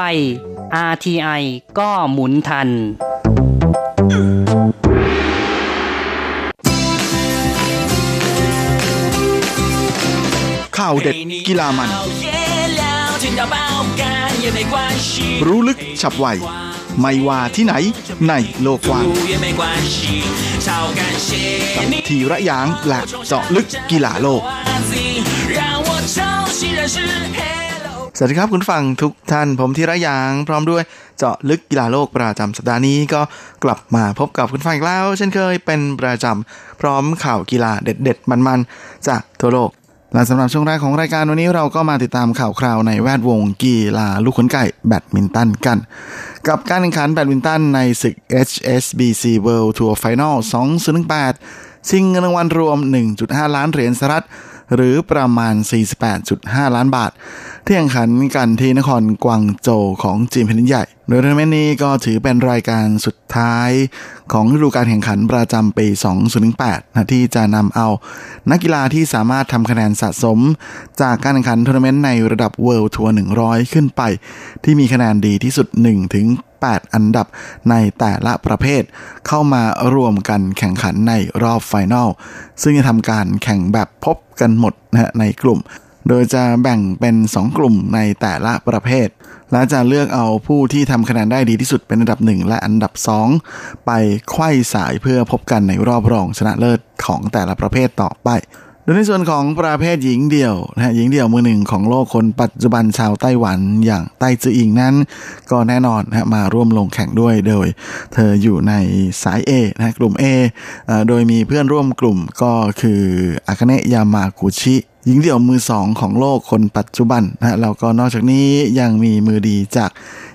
ไป RTI ก็หมุนทัน ข่าวเด็ดกีฬามัน รู้ลึกฉับไว ไม่ว่าที่ไหนในโลกกว้างทีระยางและเจาะลึกกีฬาโลก สวัสดีครับคุณฟังทุกท่านผมธีระยางพร้อมด้วยเจาะลึกกีฬาโลกประจำสัปดาห์นี้ก็กลับมาพบกับคุณฟังอีกแล้ว เช่นเคยเป็นประจำพร้อมข่าวกีฬาเด็ด ๆ มันๆ จากทั่วโลกและสำหรับช่วงแรกของรายการวันนี้เราก็มาติดตามข่าวคราวในแวดวงกีฬาลูกขนไก่แบดมินตันกัน กับการแข่งขันแบดมินตันในศึก HSBC World Tour Final 2018ชิงเงินรางวัลรวม 1.5 ล้านเหรียญสหรัฐ หรือประมาณ 48.5 ล้านบาท ที่แข่งขันกันที่นครกวางโจวของจีนแผ่นดินใหญ่ โดยทัวร์นาเมนต์นี้ก็ถือเป็นรายการสุดท้าย ของฤดูการแข่งขันประจำปี 2018นะที่จะนำเอา นักกีฬาที่สามารถทำคะแนนสะสม จากการแข่งขันทัวร์นาเมนต์ในระดับ World Tour 100 ขึ้นไป ที่มีคะแนนดีที่สุด1ถึง 8 อันดับในแต่ละประเภท เข้ามารวมกันแข่งขันในรอบไฟนอลซึ่งจะทำการแข่งแบบพบกันหมดนะฮะในกลุ่ม โดยจะแบ่งเป็น 2 กลุ่มในแต่ละประเภท และจะเลือกเอาผู้ที่ทำคะแนนได้ดีที่สุดเป็นอันดับ 1 และอันดับ 2 ไปไขว้สายเพื่อพบกันในรอบรองชนะเลิศของแต่ละประเภทต่อไป โดยในส่วนของประเภทหญิงเดี่ยวนะหญิงเดี่ยวมือหนึ่งของโลกคนปัจจุบันชาวไต้หวันอย่างไต้จืออิงนั้น ก็แน่นอนนะมาร่วมลงแข่งด้วยโดย เธออยู่ในสาย A นะกลุ่ม A เอโดยมีเพื่อนร่วมกลุ่มก็คืออากาเนะยามากุชิหญิงเดี่ยวมือสองของโลกคนปัจจุบันนะฮะแล้วก็นอกจากนี้ยังมีมือดีจาก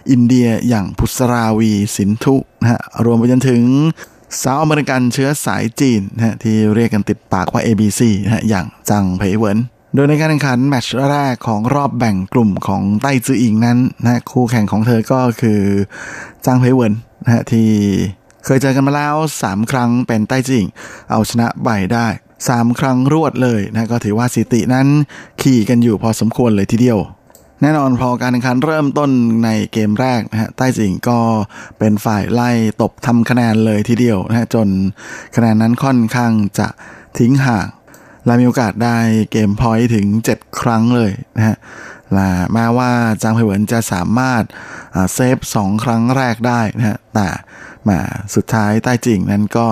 อินเดียอย่างพุสราวีสินทุนะฮะรวมไปจนถึง สาวอเมริกันเชื้อสายจีนนะที่เรียกกันติดปากว่า ABC นะอย่างจังเพยเหวินโดยในการแข่งขันแมตช์แรกของรอบแบ่งกลุ่มของไต้จืออิงนั้นนะคู่แข่งของเธอก็คือจังเพยเหวินนะที่เคยเจอกันมาแล้ว 3 ครั้งเป็นไต้จืออิงเอาชนะใบได้ 3 ครั้งรวดเลยนะก็ถือว่าสิตินั้นขี่กันอยู่พอสมควรเลยทีเดียว แน่นอนพอการแข่งขันเริ่มต้นในเกมแรกนะฮะใต้จิงก็เป็นฝ่ายไล่ตบทำคะแนนเลยทีเดียวนะฮะจนคะแนนนั้นค่อนข้างจะทิ้งห่างและมีโอกาสได้เกมพอยต์ถึง 7 ครั้งเลยนะฮะและแม้ว่าจางไพเหวินจะสามารถเซฟ 2 ครั้งแรกได้นะฮะแต่แมาสุดท้ายใต้จิงนั้นก็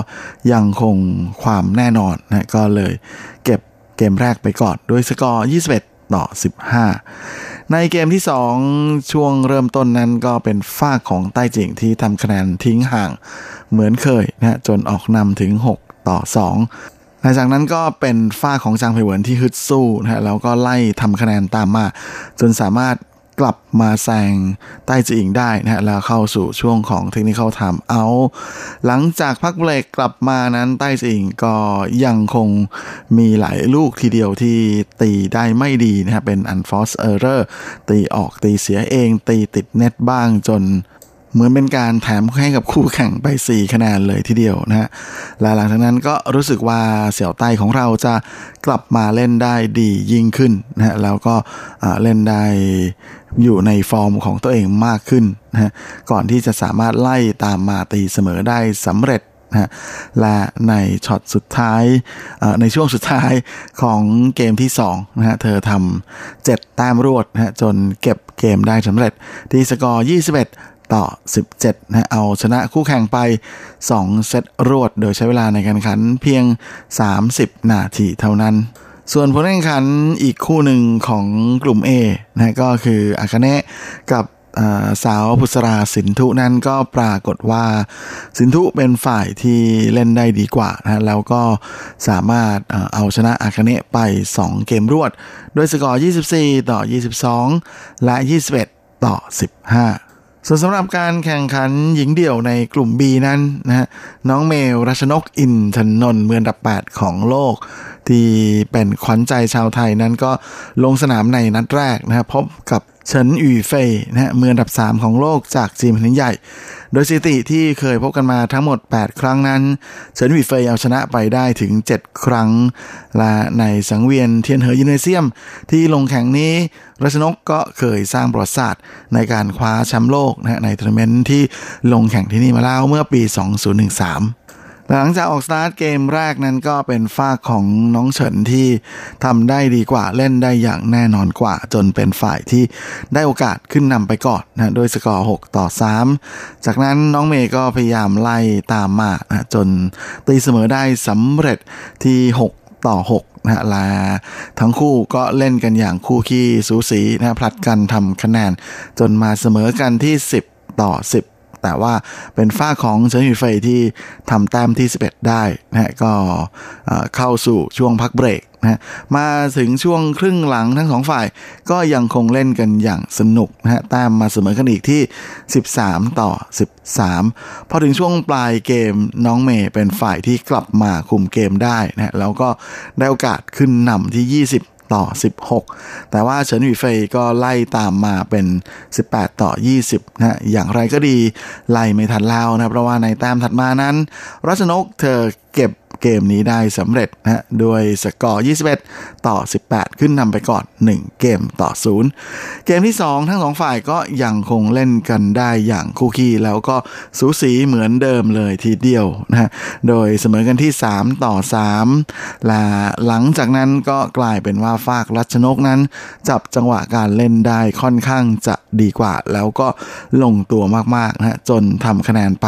ยังคงความแน่นอนนะะก็เลยเก็บเกมแรกไปก่อนด้วยสกอร์ 21 ต่อ 15 ในเกมที่ 2 ช่วงเริ่มต้นนั้นก็เป็นฝ้าของใต้จิงที่ทำคะแนนทิ้งห่างเหมือนเคยนะจนออกนำถึง 6 ต่อ 2 หลังจากนั้นก็เป็นฝ้าของจางไพเหวินที่ฮึดสู้นะแล้วก็ไล่ทำคะแนนตามมา จนสามารถ กลับมาแซงใต้จีอิงได้นะฮะแล้วเข้าสู่ช่วงของเทคนิคเข้าทำเอา หลังจากพักเบรกกลับมานั้นใต้จีอิงก็ยังคงมีหลายลูกทีเดียวที่ตีได้ไม่ดีนะฮะเป็น unforced error ตีออกตีเสียเองตีติดเน็ตบ้างจน เหมือนเป็นการแถมให้กับคู่แข่งไป 4 คะแนนเลยทีเดียวนะฮะและหลังจากนั้นก็รู้สึกว่าเสี่ยวไต้ของเราจะกลับมาเล่นได้ดียิ่งขึ้นนะฮะแล้วก็เล่นได้อยู่ในฟอร์มของตัวเองมากขึ้นนะฮะก่อนที่จะสามารถไล่ตามมาตีเสมอได้สำเร็จนะฮะและในช็อตสุดท้ายในช่วงสุดท้ายของเกมที่2นะฮะเธอทำเจ็ดแต้มรวดนะฮะจนเก็บเกมได้สำเร็จที่สกอร์ 21 ต่อ 17นะเอาชนะคู่แข่งไป 2 เซตรวด โดยใช้เวลาในการแข่งขันเพียง 30 นาทีเท่านั้น ส่วนผลการแข่งขันอีกคู่หนึ่งของกลุ่ม A นะก็คืออากาเนะกับสาวพุสราสินทุนั้นก็ปรากฏว่า สินทุเป็นฝ่ายที่เล่นได้ดีกว่านะแล้วก็สามารถเอาชนะอากาเนะไป 2 เกมรวด ด้วยสกอร์ 24 ต่อ 22 และ 21 ต่อ 15 ส่วนสำหรับการแข่งขันหญิงเดี่ยวในกลุ่ม B นั้นนะฮะน้องเมลรัชนกอินทนนท์มืออันดับ 8 ของโลก ที่เป็นขวัญใจชาวไทยนั้นก็ลงสนามในนัดแรกนะฮะพบกับ เฉินหยู่เฟยนะฮะมืออันดับ 3 ของโลกจากจีนแผ่นใหญ่ โดยสถิติที่เคยพบกันมาทั้งหมด 8 ครั้งนั้น เฉินหวี่เฟยเอาชนะไปได้ถึง 7 ครั้งและในสังเวียนเทียนเหอยิมเนเซียม ที่ลงแข่งนี้รัชนกก็เคยสร้างประวัติศาสตร์ในการคว้าแชมป์โลกนะในทัวร์นาเมนต์ที่ลงแข่งที่นี่มาแล้วเมื่อปี 2013 หลังจากออกสตาร์ทเกมแรกนั้นก็เป็นฝ่ายของน้องเฉินที่ทำได้ดีกว่าเล่นได้อย่างแน่นอนกว่า จนเป็นฝ่ายที่ได้โอกาสขึ้นนำไปก่อนนะโดยสกอร์ 6 ต่อ 3 จากนั้นน้องเมย์ก็พยายามไล่ตามมานะจนตีเสมอได้สำเร็จที่ 6 ต่อ 6นะฮะลาทั้งคู่ก็เล่นกันอย่างคู่ขี้สูสีนะผลัดกันทำคะแนน จนมาเสมอกันที่ 10 ต่อ 10 แต่ว่าเป็นฝ้าของเฉินหยูเฟยที่ทำแต้มที่ 11 ได้นะฮะก็เข้าสู่ช่วงพักเบรกนะมาถึงช่วงครึ่งหลังทั้งสองฝ่าย ก็ยังคงเล่นกันอย่างสนุกนะฮะแต้มมาเสมอกันอีกที่ 13 ต่อ 13 พอถึงช่วงปลายเกมน้องเมย์เป็นฝ่ายที่กลับมาคุมเกมได้นะแล้วก็ได้โอกาสขึ้นนำที่ 20 ต่อ 16 แต่ว่าเฉินหวีเฟยก็ไล่ตามมาเป็น 18 ต่อ 20นะอย่างไรก็ดีไล่ไม่ทันแล้วนะเพราะว่าในแต้มถัดมานั้น รัชนกเธอเก็บ เกมนี้ได้สำเร็จนะโดยสกอร์ 21 ต่อ 18 ขึ้นนำไปก่อน 1 เกมต่อ 0 เกมที่ 2 ทั้งสองฝ่ายก็ยังคงเล่นกันได้อย่างคู่ขี้แล้วก็สูสีเหมือนเดิมเลยทีเดียวนะฮะโดยเสมอกันที่ 3 ต่อ 3 และหลังจากนั้นก็กลายเป็นว่าฝากรัชนกนั้น จับจังหวะการเล่นได้ค่อนข้างจะดีกว่า แล้วก็ลงตัวมากๆนะจนทำคะแนนไป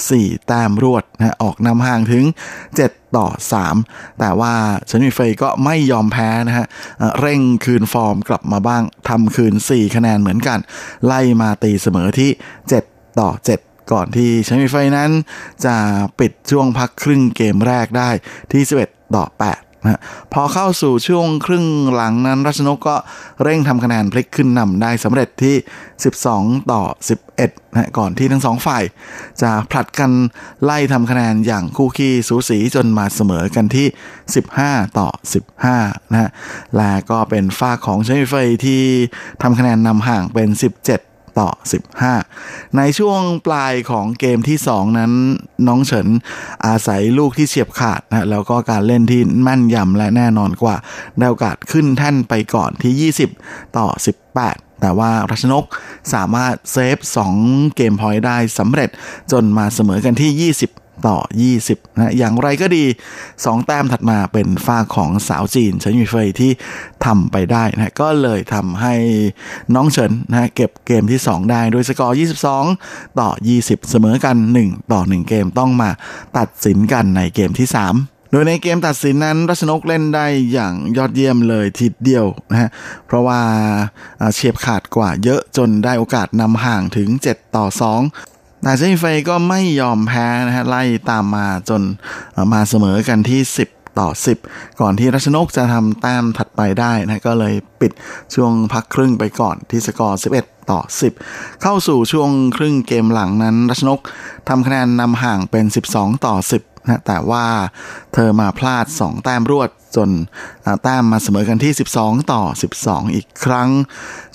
4 แต้มรวดนะออกนำห่างถึง 7ต่อ 3 แต่ว่าเฉินหวีเฟยก็ไม่ยอมแพ้นะฮะเร่งคืนฟอร์มกลับมาบ้างทำคืน 4 คะแนนเหมือนกัน ไล่มาตีเสมอที่ 7 ต่อ 7ก่อนที่เฉินหวีเฟยนั้น จะปิดช่วงพักครึ่งเกมแรกได้ที่ 11 ต่อ 8 นะพอเข้าสู่ช่วงครึ่งหลังนั้นรัชนกก็เร่งทำคะแนนพลิกขึ้นนำได้สำเร็จที่ 12 ต่อ 11นะก่อนที่ทั้งสองฝ่าย จะผลัดกันไล่ทำคะแนนอย่างคู่ขี้สูสีจนมาเสมอกันที่ 15 ต่อ 15นะและก็เป็นฝ้าของเชฟเฟยที่ทำคะแนนนำห่างเป็น 17 ต่อ 15 ในช่วงปลายของเกมที่ 2 นั้นน้องเฉินอาศัยลูกที่เฉียบขาดนะแล้วก็การเล่นที่แม่นยำและแน่นอนกว่าได้โอกาสขึ้นแท่นไปก่อนที่ 20 ต่อ 18แต่ว่ารัชนกสามารถเซฟ 2 เกมพอยต์ได้สำเร็จจนมาเสมอกันที่20 ต่อ 20นะอย่างไรก็ดี 2 แต้มถัดมาเป็นฝ้าของสาวจีนเฉินหยูเฟยที่ทำไปได้นะก็เลยทำให้น้องเฉินนะเก็บเกมที่ 2 ได้โดยสกอร์ 22 ต่อ 20 เสมอกัน 1 ต่อ 1 เกมต้องมาตัดสินกันในเกมที่ 3โดยในเกมตัดสินนั้นรัชนกเล่นได้อย่างยอดเยี่ยมเลยทีเดียวนะฮะ เพราะว่าเฉียบขาดกว่าเยอะจนได้โอกาสนำห่างถึง 7 ต่อ 2 แต่เซนเฟยก็ไม่ยอมแพ้นะฮะไล่ตามมาจนมาเสมอกันที่ 10 ต่อ 10 ก่อนที่รัชนกจะทำแต้มถัดไปได้นะก็เลยปิดช่วงพักครึ่งไปก่อนที่สกอร์ 11 ต่อ 10 เข้าสู่ช่วงครึ่งเกมหลังนั้น รัชนกทำคะแนนนำห่างเป็น 12 ต่อ 10 นะแต่ว่าเธอมาพลาด 2 แต้มรวดจนแต้มมาเสมอกันที่ 12 ต่อ 12 อีกครั้ง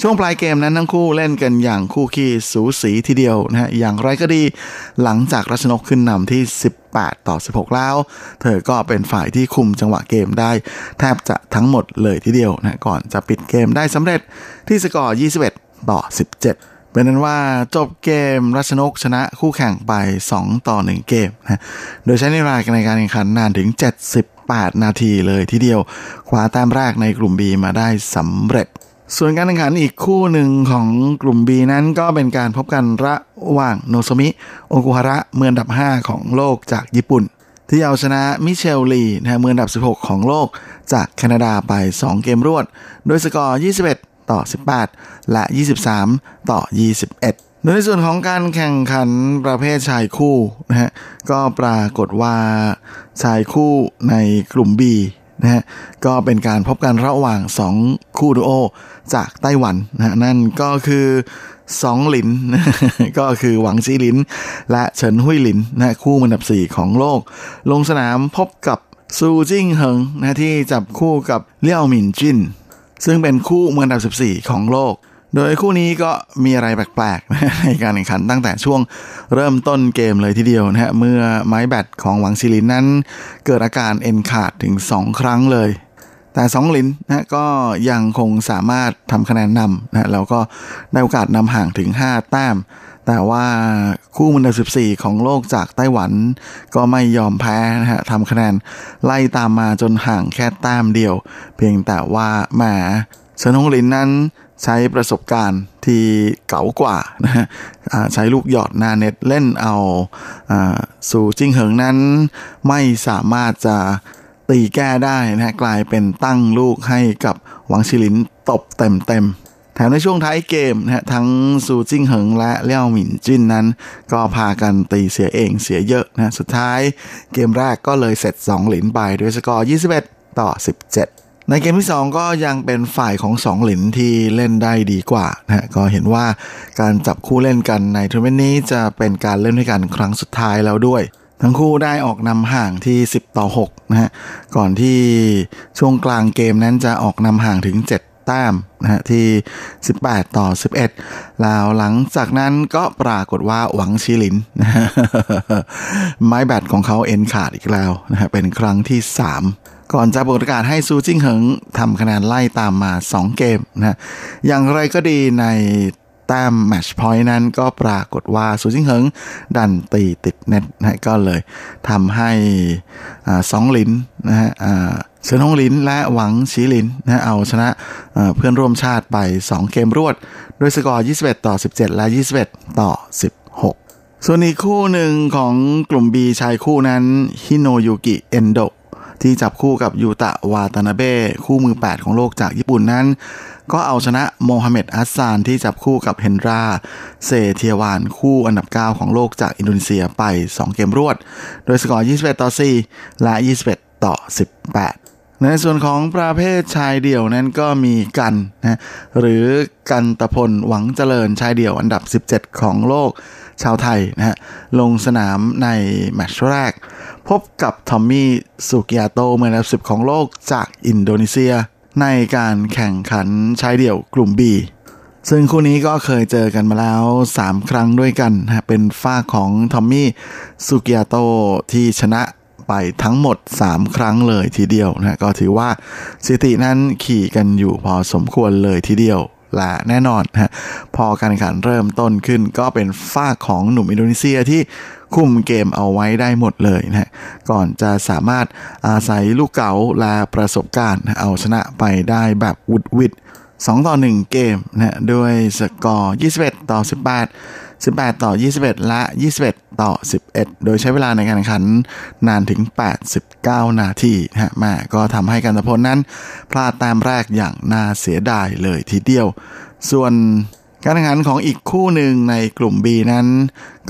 ช่วงปลายเกมนั้นทั้งคู่เล่นกันอย่างคู่ขี้สูสีทีเดียวนะฮะอย่างไรก็ดีหลังจากรัชนกขึ้นนำที่ 18 ต่อ 16 แล้ว เธอก็เป็นฝ่ายที่คุมจังหวะเกมได้ แทบจะทั้งหมดเลยทีเดียวนะก่อนจะปิดเกมได้สำเร็จที่สกอร์ 21 ต่อ 17 เป็นนั้นว่าจบเกมรัชนกชนะคู่แข่งไป 2 ต่อ 1 เกมนะโดยใช้เวลาในการแข่งขันนานถึง 78 นาทีเลยทีเดียวคว้าแต้มแรกในกลุ่ม B มาได้สำเร็จ ส่วนการแข่งขันอีกคู่หนึ่งของกลุ่ม B นั้นก็เป็นการพบกันระหว่างโนโซมิโอกุฮาระมืออันดับ 5 ของโลกจากญี่ปุ่นที่เอาชนะมิเชลลีนะมืออันดับ 16 ของโลกจากแคนาดาไป 2 เกมรวด โดยสกอร์ 21 ต่อ 18 และ 23 ต่อ 21 โดยในส่วนของการแข่งขันประเภทชายคู่นะฮะก็ปรากฏว่าชายคู่ในกลุ่ม B นะฮะก็เป็นการพบกันระหว่าง 2 คู่ดูโอจากไต้หวันนะนั่นก็คือสองหลินก็คือหวังซีหลิน และเฉินหุยหลินนะคู่อันดับ 4 ของโลก ลงสนามพบกับซูจิ้งเฮิงนะที่จับคู่กับเลี่ยวหมินจิน ซึ่งเป็นคู่มืออันดับ 14 ของโลก โดยคู่นี้ก็มีอะไรแปลกๆ ในการแข่งขันตั้งแต่ช่วงเริ่มต้นเกมเลยทีเดียวนะฮะ เมื่อไม้แบตของหวังซิลินนั้น เกิดอาการเอ็นขาดถึง 2 ครั้งเลย แต่สองลินนะก็ยังคงสามารถทำคะแนนนำนะแล้วก็ได้โอกาสนำห่างถึง 5 แต้ม แต่ว่าคู่มือดับ 14 ของโลกจากไต้หวัน ก็ไม่ยอมแพ้นะฮะทำคะแนนไล่ตามมาจนห่างแค่แต้มเดียว เพียงแต่ว่าแหมเซินฮงลินนั้นใช้ประสบการณ์ที่เก๋ากว่านะฮะใช้ลูกหยอดหน้าเน็ตเล่นเอาสู่จิ้งเหิงนั้นไม่สามารถจะตีแก้ได้นะกลายเป็นตั้งลูกให้กับหวังชิลินตบเต็มเต็ม แถมในช่วงท้ายเกมนะฮะทั้งซูจิ้งเหิงและเลี่ยวหมินจินนั้น ก็พากันตีเสียเองเสียเยอะนะสุดท้ายเกมแรกก็เลยเสร็จ2หลินไปด้วยสกอร์ 21 ต่อ 17 ในเกมที่ 2 ก็ยังเป็นฝ่ายของ2หลินที่เล่นได้ดีกว่านะก็เห็นว่าการจับคู่เล่นกันในทัวร์นาเมนต์นี้จะเป็นการเล่นด้วยกันครั้งสุดท้ายแล้วด้วยทั้งคู่ได้ออกนำห่างที่ 10 ต่อ6นะฮะ ก่อนที่ช่วงกลางเกมนั้นจะออกนำห่างถึง 7 แต้มนะฮะที่ 18 ต่อ 11 แล้วหลังจากนั้นก็ปรากฏว่าหวังชิลินนะฮะไม้แบตของเขาเอ็นขาดอีกแล้วนะฮะเป็นครั้งที่ 3ก่อนจะประกาศให้ซูจิ้งเหิงทำคะแนนไล่ตามมา 2 เกมนะอย่างไรก็ดีใน แต้มแมชพอยต์นั้นก็ปรากฏว่าซูจิงเหิงดันตีติดเน็ตนะก็เลยทำให้สองลินนะฮะเซินฮงลินและหวังชีลินนะเอาชนะเพื่อนร่วมชาติไป 2 เกมรวด ด้วยสกอร์ 21 ต่อ 17 และ 21 ต่อ 16 ส่วนอีกคู่หนึ่งของกลุ่ม B ชายคู่นั้นฮิโนยุกิเอนโดที่จับคู่กับยูตะวาตานาเบ้คู่มือ 8 ของโลกจากญี่ปุ่นนั้น ก็เอาชนะโมฮัมเหม็ดอัสซานที่จับคู่กับเฮนดราเซเทียวานคู่อันดับ 9 ของโลกจากอินโดนีเซียไป 2 เกมรวด โดยสกอร์ 21 ต่อ 4 และ 21 ต่อ 18ในส่วนของประเภทชายเดี่ยวนั้นก็มีกันนะหรือกันตะพลหวังเจริญชายเดี่ยวอันดับ 17 ของโลกชาวไทยนะฮะลงสนามในแมตช์แรก พบกับทอมมี่สุกิอาโตมืออันดับสิบของโลกจากอินโดนีเซีย ในการแข่งขันชายเดี่ยวกลุ่ม B ซึ่งคู่นี้ก็เคยเจอกันมาแล้ว 3 ครั้งด้วยกันนะเป็นฝ้าของทอมมี่สุกิอาโตที่ชนะไปทั้งหมด 3 ครั้งเลยทีเดียวนะก็ถือว่าสถิตินั้นขี่กันอยู่พอสมควรเลยทีเดียวและแน่นอนฮะพอการแข่งขันเริ่มต้นขึ้นก็เป็นฝ้าของหนุ่มอินโดนีเซียที่ คุมเกมเอาไว้ได้หมดเลยนะก่อนจะสามารถอาศัยลูกเก๋าและประสบการณ์ เอาชนะไปได้แบบวุดวิด2 ต่อ 1 เกมนะด้วยสกอร์ 21 ต่อ 18 18 ต่อ 21 และ 21 ต่อ 11 โดยใช้เวลาในการแข่งขันนานถึง 89 นาทีนะฮะมาก็ทำให้กันตพลนั้น พลาดต้มแรกอย่างน่าเสียดายเลยทีเดียว ส่วน การแข่งขันของอีกคู่หนึ่งในกลุ่ม B นั้น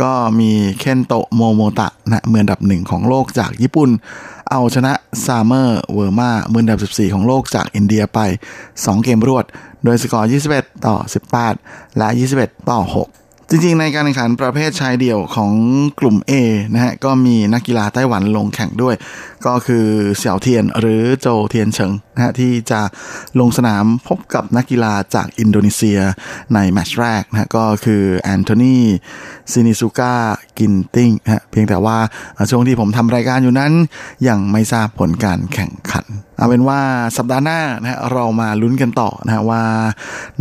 ก็มีเคนโตโมโมตะนะเมืองดับหนึ่งของโลกจากญี่ปุ่น เอาชนะซาเมียร์เวอร์มามืออันดับ 14 ของโลกจากอินเดียไป 2 เกมรวด โดยสกอร์ 21 ต่อ 18 และ 21 ต่อ 6จริงๆ ในการแข่งขันประเภทชายเดี่ยวของกลุ่ม A นะฮะก็มีนักกีฬาไต้หวันลงแข่งด้วย ก็คือเสี่ยวเทียนหรือโจวเทียนเฉินนะฮะที่จะลงสนามพบกับนักกีฬาจากอินโดนีเซียในแมตช์แรกนะฮะก็คือแอนโทนีซินิซูกากินติ้งนะฮะเพียงแต่ว่าช่วงที่ผมทำรายการอยู่นั้น ยังไม่ทราบผลการแข่งขัน เอาเป็นว่าสัปดาห์หน้านะฮะเรามาลุ้นกันต่อนะฮะว่า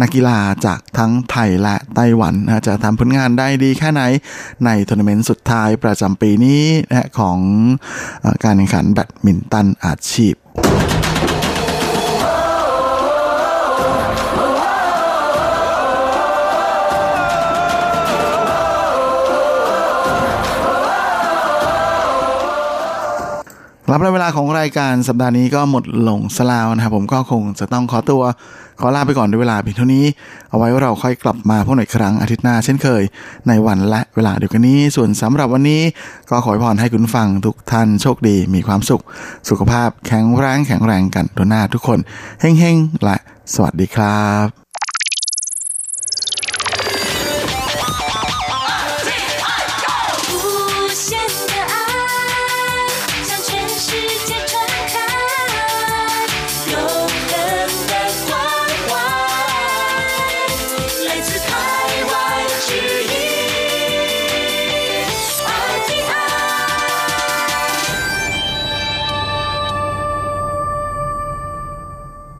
นักกีฬาจากทั้งไทยและไต้หวันนะจะทำผลงานได้ดีแค่ไหนในทัวร์นาเมนต์สุดท้ายประจำปีนี้นะของการแข่งขันแบดมินตันอาชีพ รับเวลาของรายการสัปดาห์นี้ก็หมดลงสลาวนะครับผมก็คงจะต้องขอตัวขอลาไปก่อนด้วยเวลาเพียงเท่านี้ เอาไว้ว่าเราค่อยกลับมาพบหน่อยครั้งอาทิตย์หน้าเช่นเคย ในวันและเวลาเดียวกันนี้ ส่วนสำหรับวันนี้ก็ขอพรให้คุณฟังทุกท่านโชคดีมีความสุข สุขภาพแข็งแรงแข็งแรงกันตัวหน้าทุกคนเฮ้งๆและสวัสดีครับ